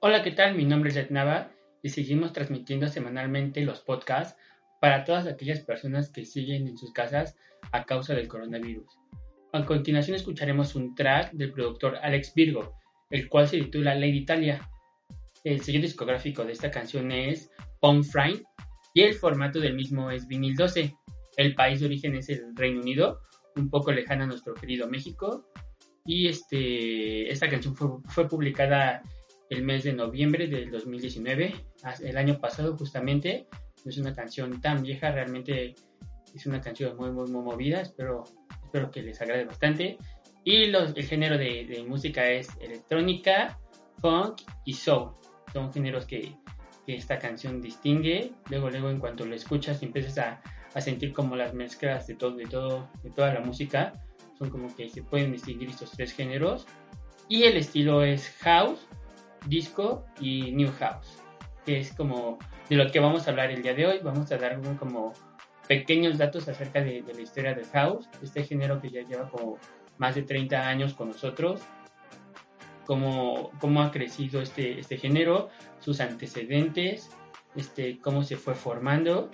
Hola, ¿qué tal? Mi nombre es Nava y seguimos transmitiendo semanalmente los podcasts para todas aquellas personas que siguen en sus casas a causa del coronavirus. A continuación escucharemos un track del productor Alex Virgo, el cual se titula Lady Italia. El sello discográfico de esta canción es On Frame y el formato del mismo es vinil 12. El país de origen es el Reino Unido, un poco lejano a nuestro querido México, y este, esta canción fue, publicada el mes de noviembre del 2019, el año pasado justamente. No es una canción tan vieja, realmente es una canción muy, muy, muy movida. Espero, espero que les agrade bastante. Y los, el género de, música es electrónica, funk y soul. Son géneros que, que, esta canción distingue. Luego, luego, en cuanto lo escuchas, empiezas a, a sentir como las mezclas de todo, de todo, de toda la música son como que se pueden distinguir estos tres géneros. Y el estilo es house, disco y new house, que es como de lo que vamos a hablar el día de hoy. Vamos a dar como pequeños datos acerca de, la historia del house, este género que ya lleva como más de 30 años con nosotros, cómo, cómo ha crecido este, este género, sus antecedentes, este, cómo se fue formando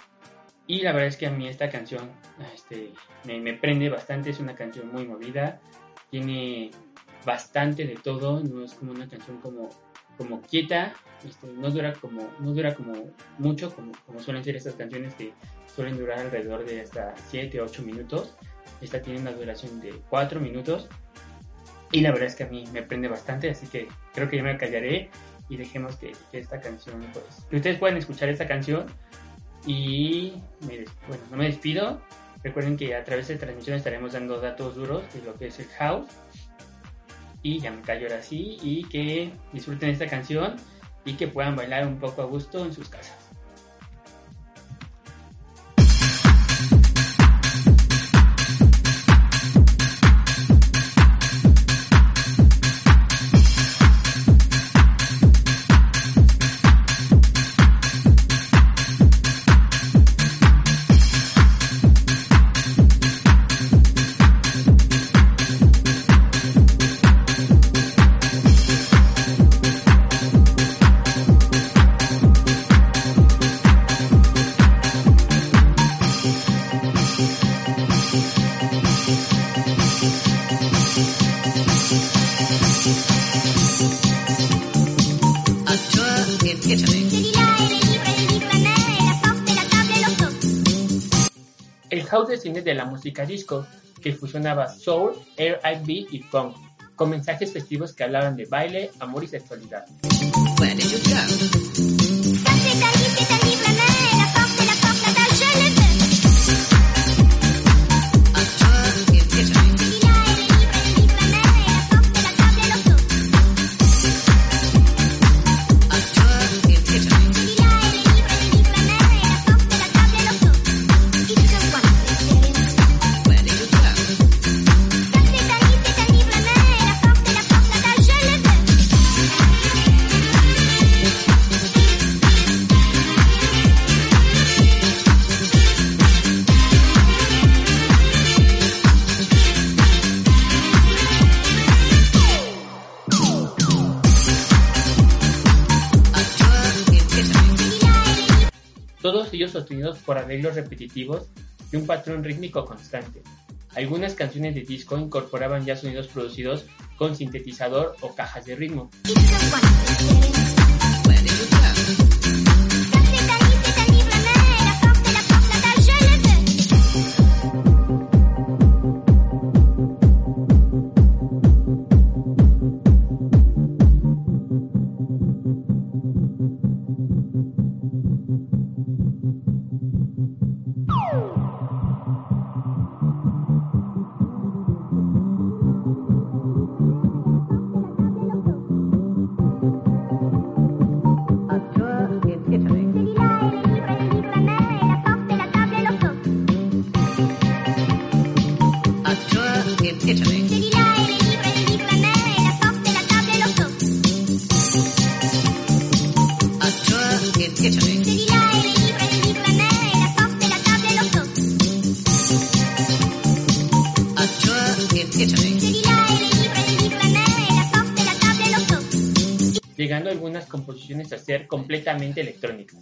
y la verdad es que a mí esta canción este, me, prende bastante, es una canción muy movida, tiene bastante de todo, no es como una canción como, como quieta, este, no dura como no dura como mucho, como, como suelen ser estas canciones que suelen durar alrededor de hasta 7 o 8 minutos. Esta tiene una duración de 4 minutos y la verdad es que a mí me prende bastante, así que creo que ya me callaré y dejemos que, que esta canción, pues, que ustedes puedan escuchar esta canción y bueno, no me despido. Recuerden que a través de transmisión estaremos dando datos duros de lo que es el house. Y ya me callo ahora sí. Y que disfruten esta canción y que puedan bailar un poco a gusto en sus casas. House desciende de la música disco, que fusionaba soul, R&B y funk, con mensajes festivos que hablaban de baile, amor y sexualidad. Todos ellos sostenidos por arreglos repetitivos y un patrón rítmico constante. Algunas canciones de disco incorporaban ya sonidos producidos con sintetizador o cajas de ritmo. Electrónicas.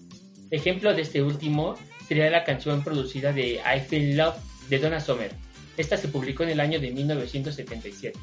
Ejemplo de este último sería la canción producida de I Feel Love de Donna Summer. Esta se publicó en el año de 1977.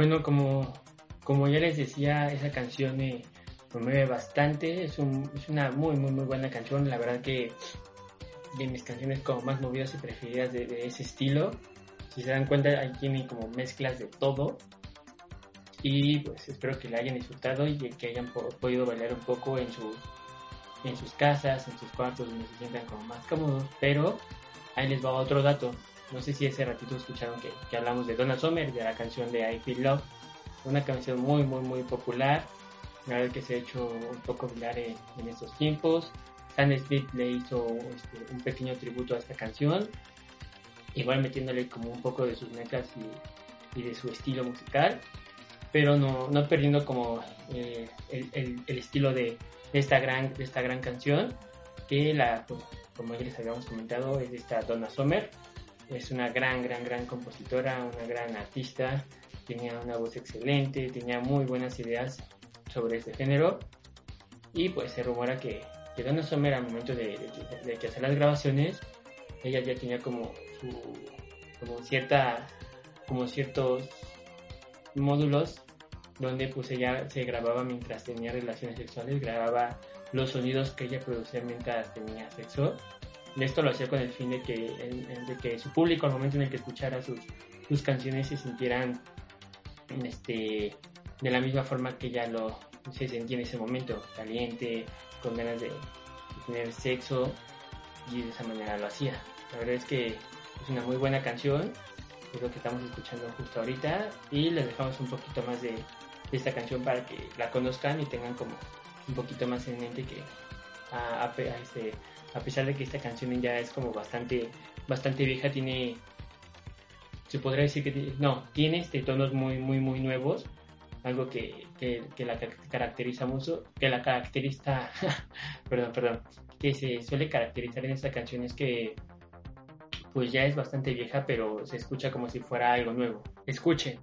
Bueno, como, como ya les decía, esa canción me, mueve bastante. Es, un, es una muy, muy, muy buena canción. La verdad que de mis canciones como más movidas y preferidas de, ese estilo. Si se dan cuenta, ahí tiene como mezclas de todo. Y pues espero que la hayan disfrutado y que hayan po- podido bailar un poco en sus, en sus casas, en sus cuartos, donde se sientan como más cómodos. Pero ahí les va otro dato. No sé si ese ratito escucharon que, que hablamos de Donna Summer, de la canción de I Feel Love. Una canción muy, muy, muy popular. La verdad que se ha hecho un poco viral en, en estos tiempos. Sam Smith le hizo este, un pequeño tributo a esta canción. Igual metiéndole como un poco de sus mecas y, y de su estilo musical. Pero no, no perdiendo como eh, el, el- el estilo de, de esta gran, de esta gran canción. Que la, pues, como ya les habíamos comentado, es de esta Donna Summer es una gran, gran, gran compositora, una gran artista, tenía una voz excelente, tenía muy buenas ideas sobre este género. Y pues se rumora que, que Donna Summer al momento de, de- hacer las grabaciones, ella ya tenía como su, como cierta, como ciertos módulos donde pues ella se grababa mientras tenía relaciones sexuales, grababa los sonidos que ella producía mientras tenía sexo esto lo hacía con el fin de que, su público al momento en el que escuchara sus, canciones se sintieran este, de la misma forma que ella lo se sentía en ese momento, caliente, con ganas de, tener sexo y de esa manera lo hacía. La verdad es que es una muy buena canción, es lo que estamos escuchando justo ahorita y les dejamos un poquito más de esta canción para que la conozcan y tengan como un poquito más en mente que a, este, a pesar de que esta canción ya es como bastante bastante vieja tiene se podría decir que no tiene este tonos muy muy muy nuevos algo que, que, que la ca- caracteriza mucho que la caracteriza perdón perdón que se suele caracterizar en esta canción es que pues ya es bastante vieja pero se escucha como si fuera algo nuevo. Escuchen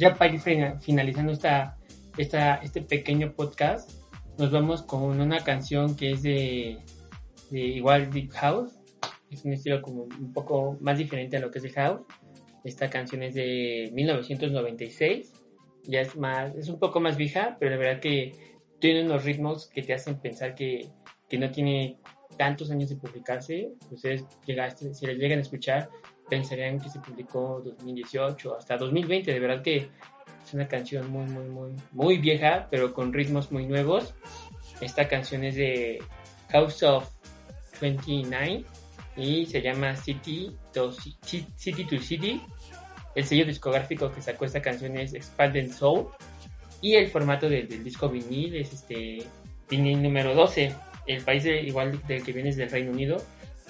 ya para ir finalizando esta, este pequeño podcast, nos vamos con una canción que es de, de igual Deep House. Es un estilo como un poco más diferente a lo que es el house. Esta canción es de 1996. Ya es más, es un poco más vieja, pero la verdad que tiene unos ritmos que te hacen pensar que, que no tiene tantos años de publicarse. Ustedes llegaste, si les llegan a escuchar, pensarían que se publicó 2018 hasta 2020. De verdad que es una canción muy, muy, muy, muy vieja, pero con ritmos muy nuevos. Esta canción es de House of 29 y se llama City to City. To City. El sello discográfico que sacó esta canción es Expanded Soul y el formato del disco vinil es este vinil número 12. El país igual del que viene es del Reino Unido.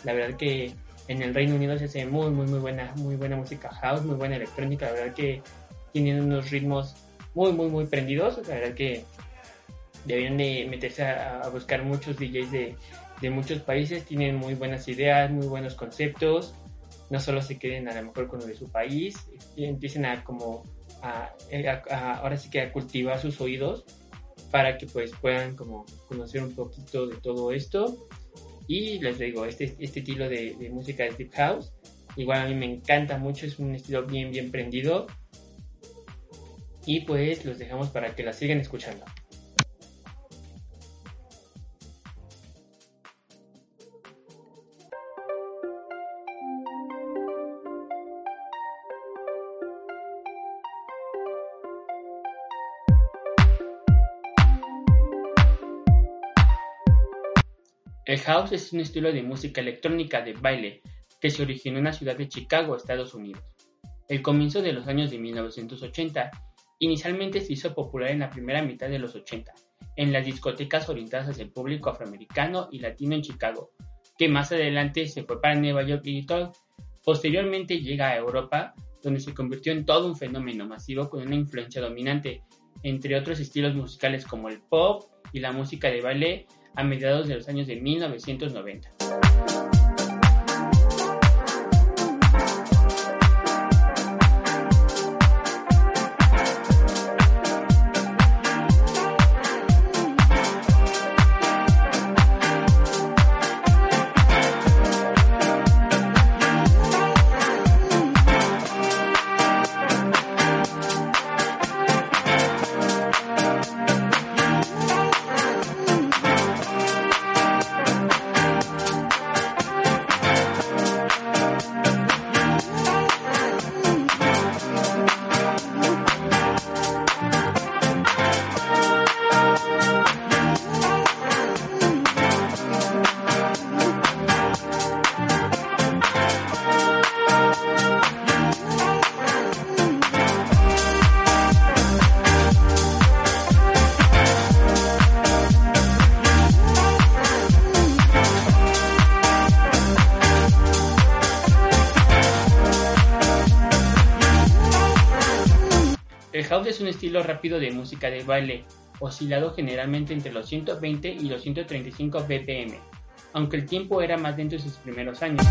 La verdad que en el Reino Unido se hace muy muy muy buena muy buena música house, muy buena electrónica. La verdad que tienen unos ritmos muy muy muy prendidos. La verdad que deberían de meterse a, a buscar muchos DJs de, de muchos países, tienen muy buenas ideas, muy buenos conceptos, no solo se queden a lo mejor con lo de su país, empiecen a como a, ahora sí que a cultivar sus oídos para que pues puedan como conocer un poquito de todo esto. Y les digo este, este estilo de, música de deep house. Igual a mí me encanta mucho es un estilo bien bien prendido. Y pues los dejamos para que la sigan escuchando El house es un estilo de música electrónica de baile que se originó en la ciudad de Chicago, Estados Unidos. El comienzo de los años de 1980 inicialmente se hizo popular en la primera mitad de los 80, en las discotecas orientadas hacia el público afroamericano y latino en Chicago, que más adelante se fue para Nueva York y todo. Posteriormente llega a Europa, donde se convirtió en todo un fenómeno masivo con una influencia dominante, entre otros estilos musicales como el pop y la música de baile a mediados de los años de 1990. House es un estilo rápido de música de baile, oscilado generalmente entre los 120 y los 135 BPM, aunque el tiempo era más lento en sus primeros años.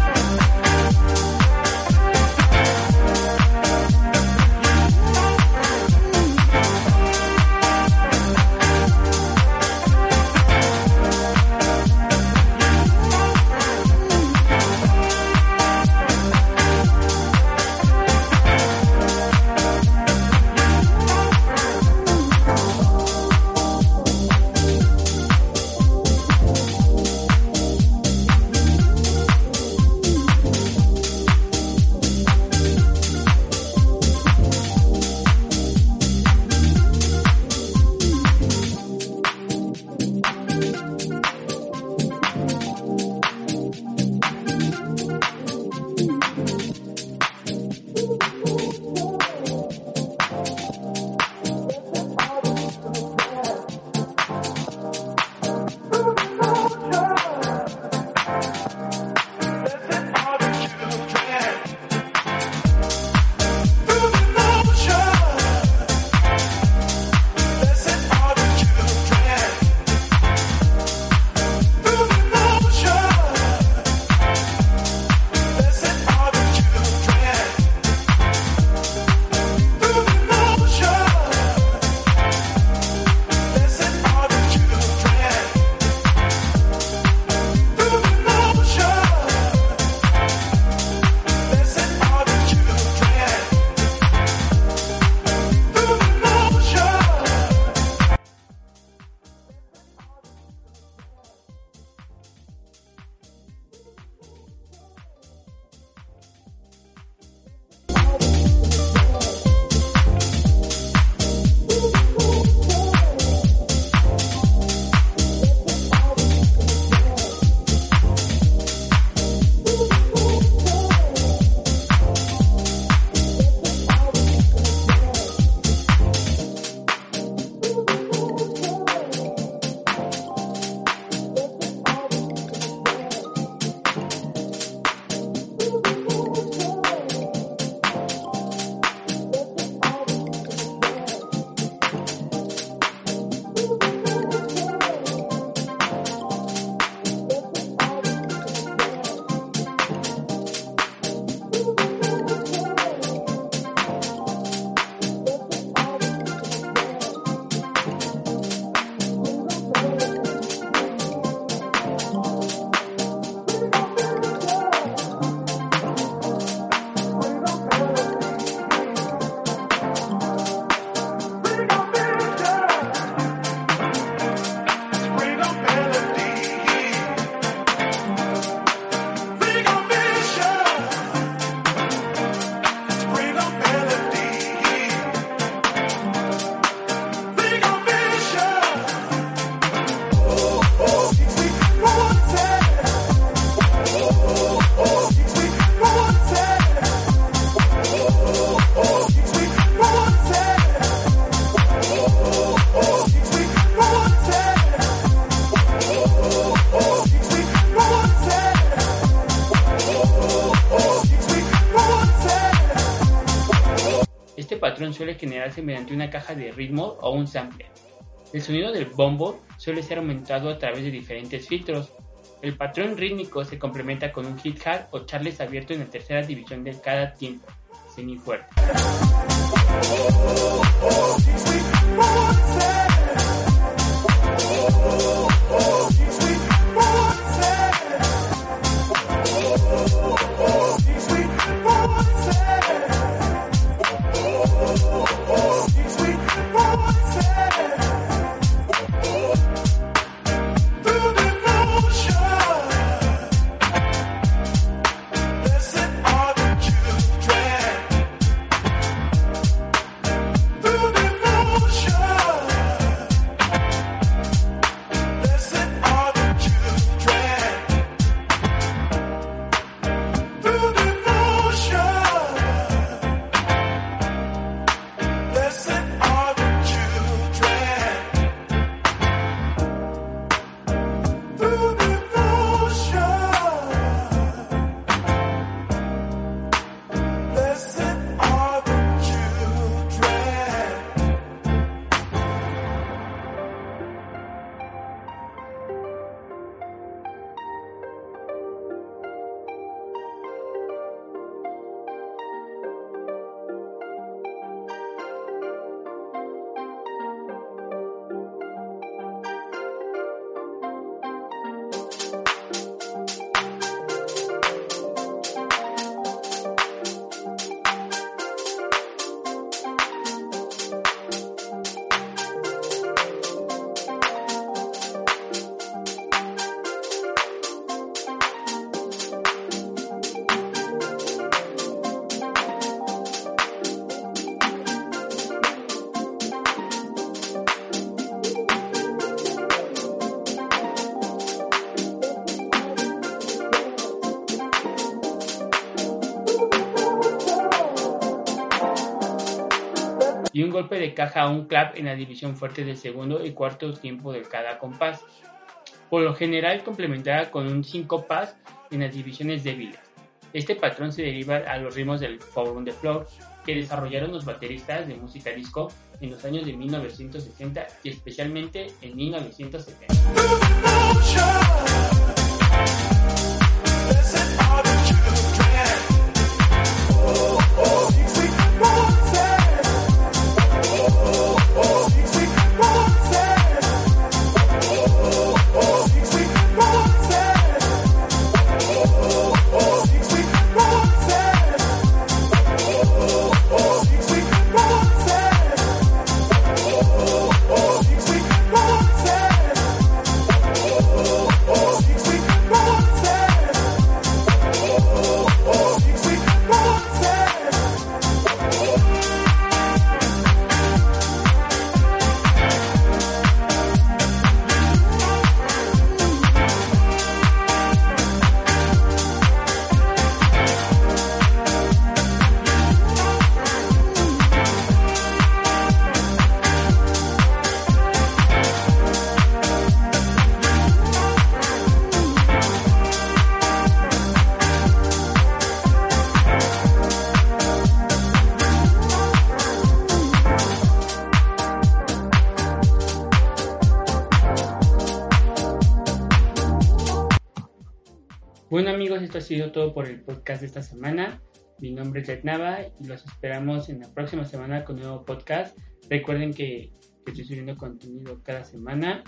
Generarse mediante una caja de ritmo o un sampler. El sonido del bombo suele ser aumentado a través de diferentes filtros. El patrón rítmico se complementa con un hit hat o charles abierto en la tercera división de cada tiempo, semi-fuerte. y golpe de caja o un clap en la división fuerte del segundo y cuarto tiempo de cada compás. Por lo general complementada con un pas en las divisiones débiles. Este patrón se deriva a los ritmos del on the Floor que desarrollaron los bateristas de música disco en los años de 1960 y especialmente en 1970. Bueno amigos, esto ha sido todo por el podcast de esta semana. Mi nombre es Jet Nava y los esperamos en la próxima semana con un nuevo podcast. Recuerden que, estoy subiendo contenido cada semana.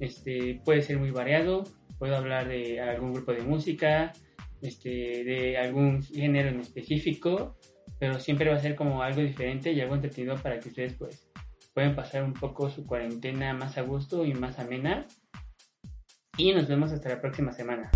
Este puede ser muy variado. Puedo hablar de algún grupo de música, este, de algún género en específico, pero siempre va a ser como algo diferente y algo entretenido para que ustedes pues puedan pasar un poco su cuarentena más a gusto y más amena. Y nos vemos hasta la próxima semana.